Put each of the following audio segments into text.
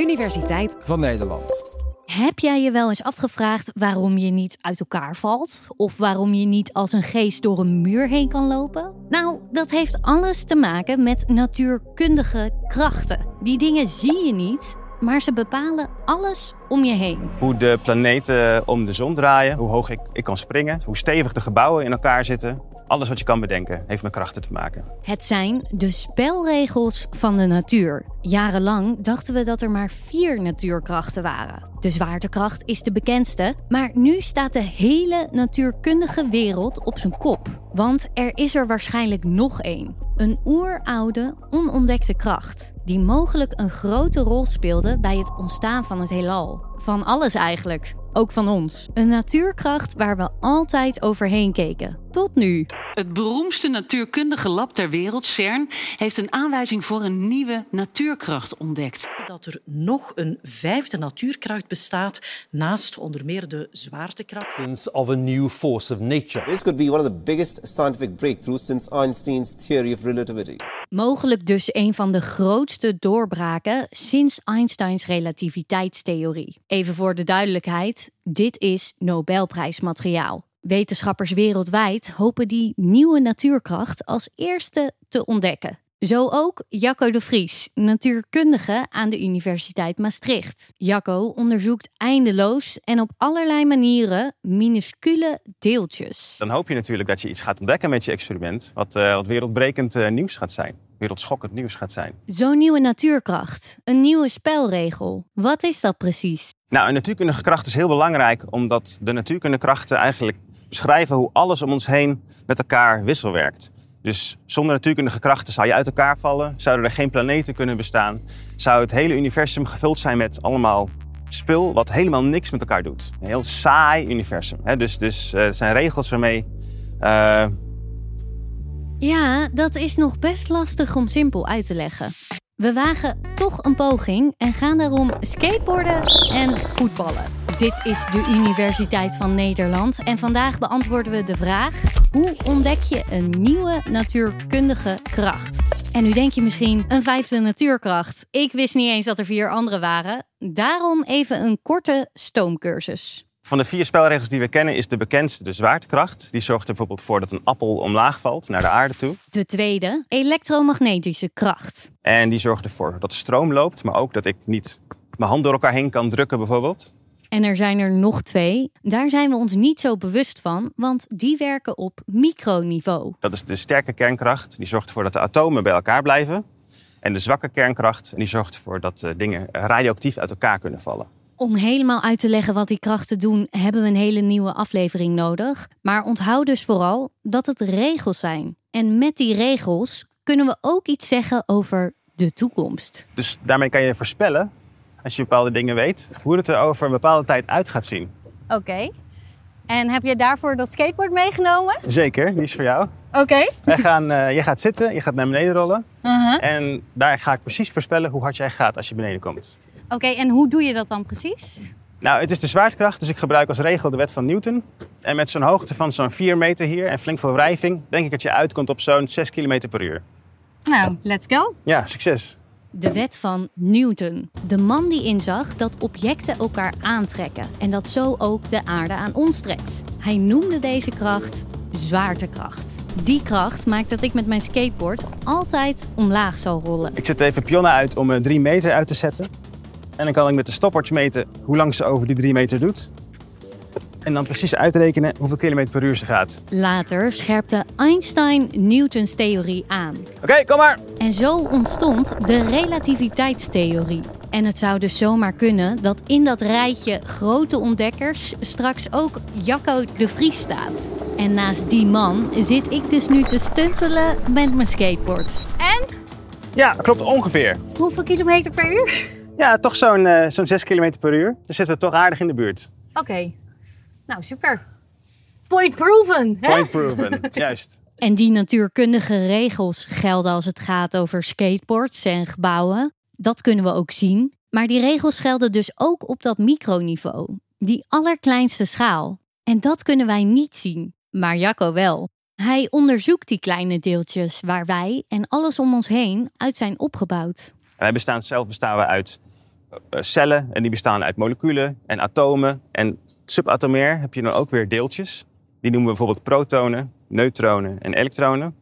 Universiteit van Nederland. Heb jij je wel eens afgevraagd waarom je niet uit elkaar valt? Of waarom je niet als een geest door een muur heen kan lopen? Nou, dat heeft alles te maken met natuurkundige krachten. Die dingen zie je niet, maar ze bepalen alles om je heen. Hoe de planeten om de zon draaien, hoe hoog ik, ik kan springen, hoe stevig de gebouwen in elkaar zitten. Alles wat je kan bedenken heeft met krachten te maken. Het zijn de spelregels van de natuur. Jarenlang dachten we dat er maar vier natuurkrachten waren. De zwaartekracht is de bekendste, maar nu staat de hele natuurkundige wereld op zijn kop. Want er is er waarschijnlijk nog één. Een oeroude, onontdekte kracht, die mogelijk een grote rol speelde bij het ontstaan van het heelal. Van alles eigenlijk, ook van ons. Een natuurkracht waar we altijd overheen keken. Tot nu. Het beroemdste natuurkundige lab ter wereld, CERN, heeft een aanwijzing voor een nieuwe natuurkracht ontdekt. Dat er nog een vijfde natuurkracht bestaat naast onder meer de zwaartekracht. Of a new force of nature. This could be one of the biggest scientific breakthroughs since Einstein's theory of relativity. Mogelijk dus een van de grootste doorbraken sinds Einsteins relativiteitstheorie. Even voor de duidelijkheid, dit is Nobelprijsmateriaal. Wetenschappers wereldwijd hopen die nieuwe natuurkracht als eerste te ontdekken. Zo ook Jacco de Vries, natuurkundige aan de Universiteit Maastricht. Jacco onderzoekt eindeloos en op allerlei manieren minuscule deeltjes. Dan hoop je natuurlijk dat je iets gaat ontdekken met je experiment, wat, uh, wat wereldbrekend uh, nieuws gaat zijn. Wereldschokkend nieuws gaat zijn. Zo'n nieuwe natuurkracht, een nieuwe spelregel. Wat is dat precies? Nou, een natuurkundige kracht is heel belangrijk omdat de natuurkundige krachten eigenlijk beschrijven hoe alles om ons heen met elkaar wisselwerkt. Dus zonder natuurkundige krachten zou je uit elkaar vallen, zouden er geen planeten kunnen bestaan, zou het hele universum gevuld zijn met allemaal spul wat helemaal niks met elkaar doet. Een heel saai universum. Hè? Dus, dus uh, er zijn regels waarmee. Uh... Ja, dat is nog best lastig om simpel uit te leggen. We wagen toch een poging en gaan daarom skateboarden en voetballen. Dit is de Universiteit van Nederland en vandaag beantwoorden we de vraag: hoe ontdek je een nieuwe natuurkundige kracht? En nu denk je misschien een vijfde natuurkracht. Ik wist niet eens dat er vier andere waren. Daarom even een korte stoomcursus. Van de vier spelregels die we kennen is de bekendste de zwaartekracht. Die zorgt er bijvoorbeeld voor dat een appel omlaag valt naar de aarde toe. De tweede, elektromagnetische kracht. En die zorgt ervoor dat de stroom loopt, maar ook dat ik niet mijn hand door elkaar heen kan drukken bijvoorbeeld. En er zijn er nog twee. Daar zijn we ons niet zo bewust van, want die werken op microniveau. Dat is de sterke kernkracht. Die zorgt ervoor dat de atomen bij elkaar blijven. En de zwakke kernkracht, die zorgt ervoor dat eh, dingen radioactief uit elkaar kunnen vallen. Om helemaal uit te leggen wat die krachten doen, hebben we een hele nieuwe aflevering nodig. Maar onthoud dus vooral dat het regels zijn. En met die regels kunnen we ook iets zeggen over de toekomst. Dus daarmee kan je voorspellen, als je bepaalde dingen weet, hoe het er over een bepaalde tijd uit gaat zien. Oké. Okay. En heb je daarvoor dat skateboard meegenomen? Zeker, die is voor jou. Oké. Okay. Wij gaan, uh, je gaat zitten, je gaat naar beneden rollen. Uh -huh. En daar ga ik precies voorspellen hoe hard jij gaat als je beneden komt. Oké, okay, en hoe doe je dat dan precies? Nou, het is de zwaartekracht, dus ik gebruik als regel de wet van Newton. En met zo'n hoogte van zo'n 4 meter hier en flink veel wrijving, denk ik dat je uitkomt op zo'n 6 km per uur. Nou, let's go. Ja, succes. De wet van Newton. De man die inzag dat objecten elkaar aantrekken en dat zo ook de aarde aan ons trekt. Hij noemde deze kracht zwaartekracht. Die kracht maakt dat ik met mijn skateboard altijd omlaag zal rollen. Ik zet even pionnen uit om 3 meter uit te zetten. En dan kan ik met de stopwatch meten hoe lang ze over die 3 meter doet. En dan precies uitrekenen hoeveel kilometer per uur ze gaat. Later scherpte Einstein Newtons theorie aan. Oké, okay, kom maar! En zo ontstond de relativiteitstheorie. En het zou dus zomaar kunnen dat in dat rijtje grote ontdekkers straks ook Jacco de Vries staat. En naast die man zit ik dus nu te stuntelen met mijn skateboard. En? Ja, klopt ongeveer. Hoeveel kilometer per uur? Ja, toch zo'n uh, zo'n 6 km per uur. Dus zitten we toch aardig in de buurt. Oké. Okay. Nou, super. Point proven. Hè? Point proven, juist. En die natuurkundige regels gelden als het gaat over skateboards en gebouwen. Dat kunnen we ook zien. Maar die regels gelden dus ook op dat microniveau. Die allerkleinste schaal. En dat kunnen wij niet zien. Maar Jacco wel. Hij onderzoekt die kleine deeltjes waar wij en alles om ons heen uit zijn opgebouwd. Wij bestaan zelf bestaan we uit eh, cellen en die bestaan uit moleculen en atomen. En subatomair heb je dan ook weer deeltjes. Die noemen we bijvoorbeeld protonen, neutronen en elektronen.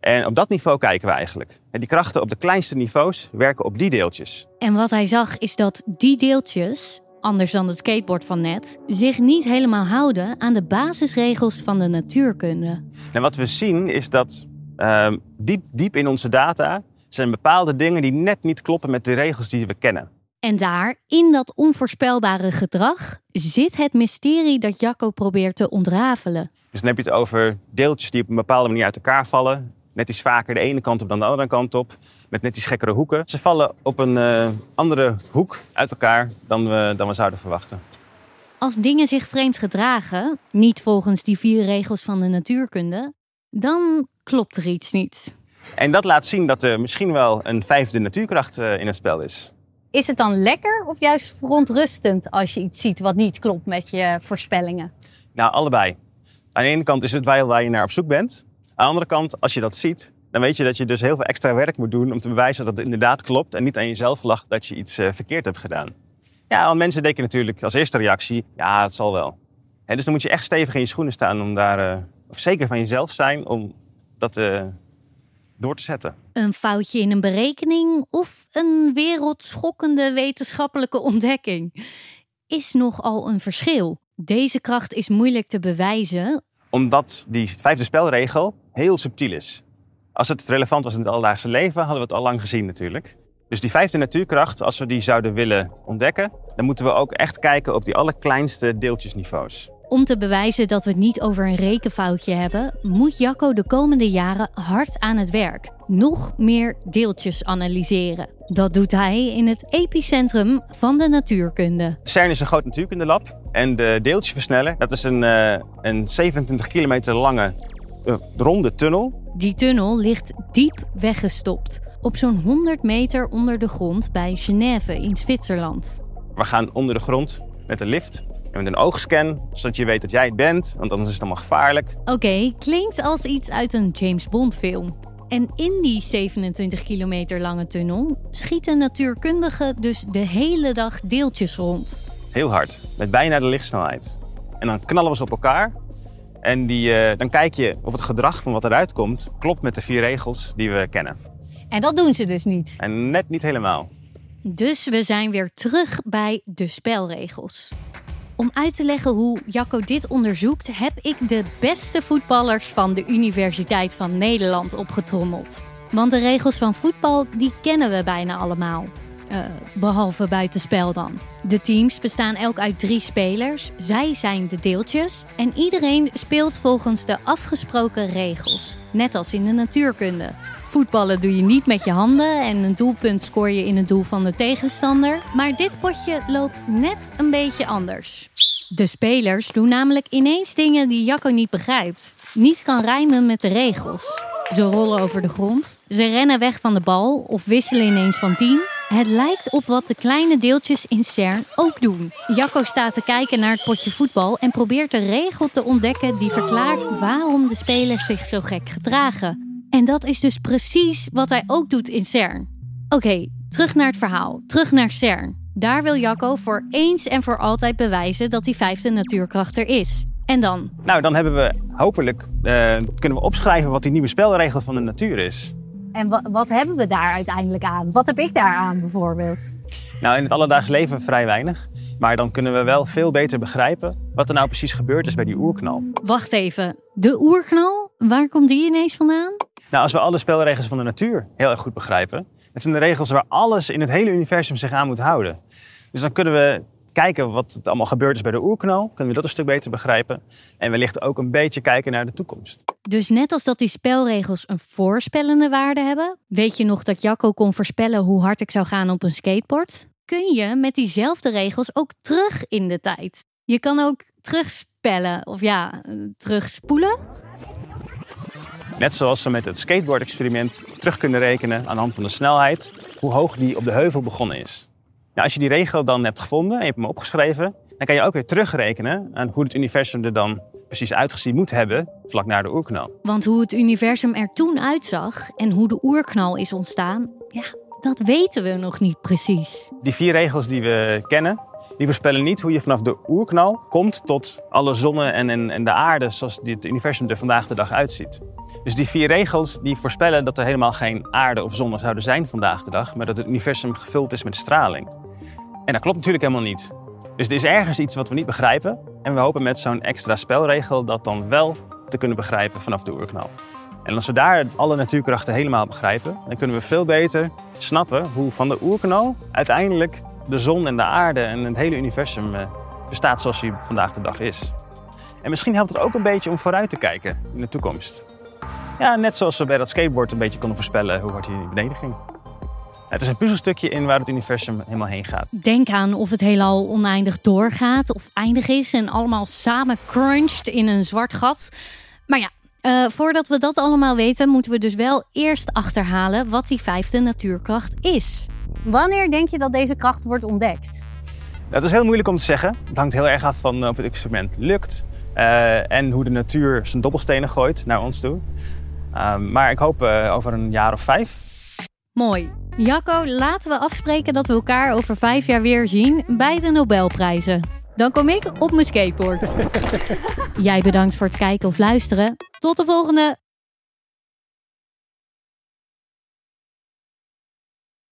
En op dat niveau kijken we eigenlijk. En die krachten op de kleinste niveaus werken op die deeltjes. En wat hij zag is dat die deeltjes, anders dan het skateboard van net, zich niet helemaal houden aan de basisregels van de natuurkunde. En wat we zien is dat ehm, diep, diep in onze data zijn bepaalde dingen die net niet kloppen met de regels die we kennen. En daar, in dat onvoorspelbare gedrag, zit het mysterie dat Jacco probeert te ontrafelen. Dus dan heb je het over deeltjes die op een bepaalde manier uit elkaar vallen. Net iets vaker de ene kant op dan de andere kant op. Met net iets gekkere hoeken. Ze vallen op een eh, andere hoek uit elkaar dan we, dan we zouden verwachten. Als dingen zich vreemd gedragen, niet volgens die vier regels van de natuurkunde, dan klopt er iets niet. En dat laat zien dat er misschien wel een vijfde natuurkracht eh, in het spel is. Is het dan lekker of juist verontrustend als je iets ziet wat niet klopt met je voorspellingen? Nou, allebei. Aan de ene kant is het wel waar je naar op zoek bent. Aan de andere kant, als je dat ziet, dan weet je dat je dus heel veel extra werk moet doen om te bewijzen dat het inderdaad klopt en niet aan jezelf lag dat je iets eh, verkeerd hebt gedaan. Ja, want mensen denken natuurlijk als eerste reactie, ja, het zal wel. Dus dan moet je echt stevig in je schoenen staan om daar, eh, of zeker van jezelf zijn, om dat eh, door te zetten. Een foutje in een berekening of een wereldschokkende wetenschappelijke ontdekking is nogal een verschil. Deze kracht is moeilijk te bewijzen. Omdat die vijfde spelregel heel subtiel is. Als het relevant was in het alledaagse leven, hadden we het al lang gezien natuurlijk. Dus die vijfde natuurkracht, als we die zouden willen ontdekken, dan moeten we ook echt kijken op die allerkleinste deeltjesniveaus. Om te bewijzen dat we het niet over een rekenfoutje hebben, moet Jacco de komende jaren hard aan het werk. Nog meer deeltjes analyseren. Dat doet hij in het epicentrum van de natuurkunde. CERN is een groot natuurkundelab. En de deeltjesversneller, dat is een, eh, een 27 kilometer lange eh, ronde tunnel. Die tunnel ligt diep weggestopt, op zo'n 100 meter onder de grond bij Genève in Zwitserland. We gaan onder de grond met een lift met een oogscan, zodat je weet dat jij het bent, want anders is het allemaal gevaarlijk. Oké, klinkt als iets uit een James Bond film. En in die 27 kilometer lange tunnel schieten natuurkundigen dus de hele dag deeltjes rond. Heel hard, met bijna de lichtsnelheid. En dan knallen we ze op elkaar. En die, eh, dan kijk je of het gedrag van wat eruit komt klopt met de vier regels die we kennen. En dat doen ze dus niet. En net niet helemaal. Dus we zijn weer terug bij de spelregels. Om uit te leggen hoe Jacco dit onderzoekt, heb ik de beste voetballers van de Universiteit van Nederland opgetrommeld. Want de regels van voetbal, die kennen we bijna allemaal. Eh, behalve buitenspel dan. De teams bestaan elk uit drie spelers. Zij zijn de deeltjes. En iedereen speelt volgens de afgesproken regels. Net als in de natuurkunde. Voetballen doe je niet met je handen en een doelpunt scoor je in het doel van de tegenstander. Maar dit potje loopt net een beetje anders. De spelers doen namelijk ineens dingen die Jacco niet begrijpt. Niet kan rijmen met de regels. Ze rollen over de grond, ze rennen weg van de bal of wisselen ineens van team. Het lijkt op wat de kleine deeltjes in CERN ook doen. Jacco staat te kijken naar het potje voetbal en probeert de regel te ontdekken die verklaart waarom de spelers zich zo gek gedragen. En dat is dus precies wat hij ook doet in CERN. Oké, terug naar het verhaal. Terug naar CERN. Daar wil Jacco voor eens en voor altijd bewijzen dat die vijfde natuurkracht er is. En dan? Nou, dan hebben we hopelijk eh, kunnen we opschrijven wat die nieuwe spelregel van de natuur is. En wa- wat hebben we daar uiteindelijk aan? Wat heb ik daar aan bijvoorbeeld? Nou, in het alledaags leven vrij weinig. Maar dan kunnen we wel veel beter begrijpen wat er nou precies gebeurd is bij die oerknal. Wacht even, de oerknal? Waar komt die ineens vandaan? Nou, als we alle spelregels van de natuur heel erg goed begrijpen, dat zijn de regels waar alles in het hele universum zich aan moet houden. Dus dan kunnen we kijken wat het allemaal gebeurd is bij de oerknal, kunnen we dat een stuk beter begrijpen. En wellicht ook een beetje kijken naar de toekomst. Dus net als dat die spelregels een voorspellende waarde hebben, weet je nog dat Jacco kon voorspellen hoe hard ik zou gaan op een skateboard? Kun je met diezelfde regels ook terug in de tijd? Je kan ook terugspellen, of ja, terugspoelen. Net zoals we met het skateboard-experiment terug kunnen rekenen aan de hand van de snelheid, hoe hoog die op de heuvel begonnen is. Nou, als je die regel dan hebt gevonden en je hebt hem opgeschreven, dan kan je ook weer terugrekenen aan hoe het universum er dan precies uitgezien moet hebben vlak na de oerknal. Want hoe het universum er toen uitzag en hoe de oerknal is ontstaan, ja, dat weten we nog niet precies. Die vier regels die we kennen, die voorspellen niet hoe je vanaf de oerknal komt tot alle zonnen en, en, en de aarde zoals dit universum er vandaag de dag uitziet. Dus die vier regels die voorspellen dat er helemaal geen aarde of zonnen zouden zijn vandaag de dag, maar dat het universum gevuld is met straling. En dat klopt natuurlijk helemaal niet. Dus er is ergens iets wat we niet begrijpen en we hopen met zo'n extra spelregel dat dan wel te kunnen begrijpen vanaf de oerknal. En als we daar alle natuurkrachten helemaal begrijpen, dan kunnen we veel beter snappen hoe van de oerknal uiteindelijk de zon en de aarde en het hele universum eh, bestaat zoals hij vandaag de dag is. En misschien helpt het ook een beetje om vooruit te kijken in de toekomst. Ja, net zoals we bij dat skateboard een beetje konden voorspellen hoe hard hij beneden ging. Het is een puzzelstukje in waar het universum helemaal heen gaat. Denk aan of het heelal oneindig doorgaat of eindig is en allemaal samen crunched in een zwart gat. Maar ja, uh, voordat we dat allemaal weten, moeten we dus wel eerst achterhalen wat die vijfde natuurkracht is. Wanneer denk je dat deze kracht wordt ontdekt? Dat is heel moeilijk om te zeggen. Het hangt heel erg af van of het experiment lukt uh, en hoe de natuur zijn dobbelstenen gooit naar ons toe. Uh, maar ik hoop uh, over een jaar of vijf. Mooi. Jacco, laten we afspreken dat we elkaar over vijf jaar weer zien bij de Nobelprijzen. Dan kom ik op mijn skateboard. Jij bedankt voor het kijken of luisteren. Tot de volgende!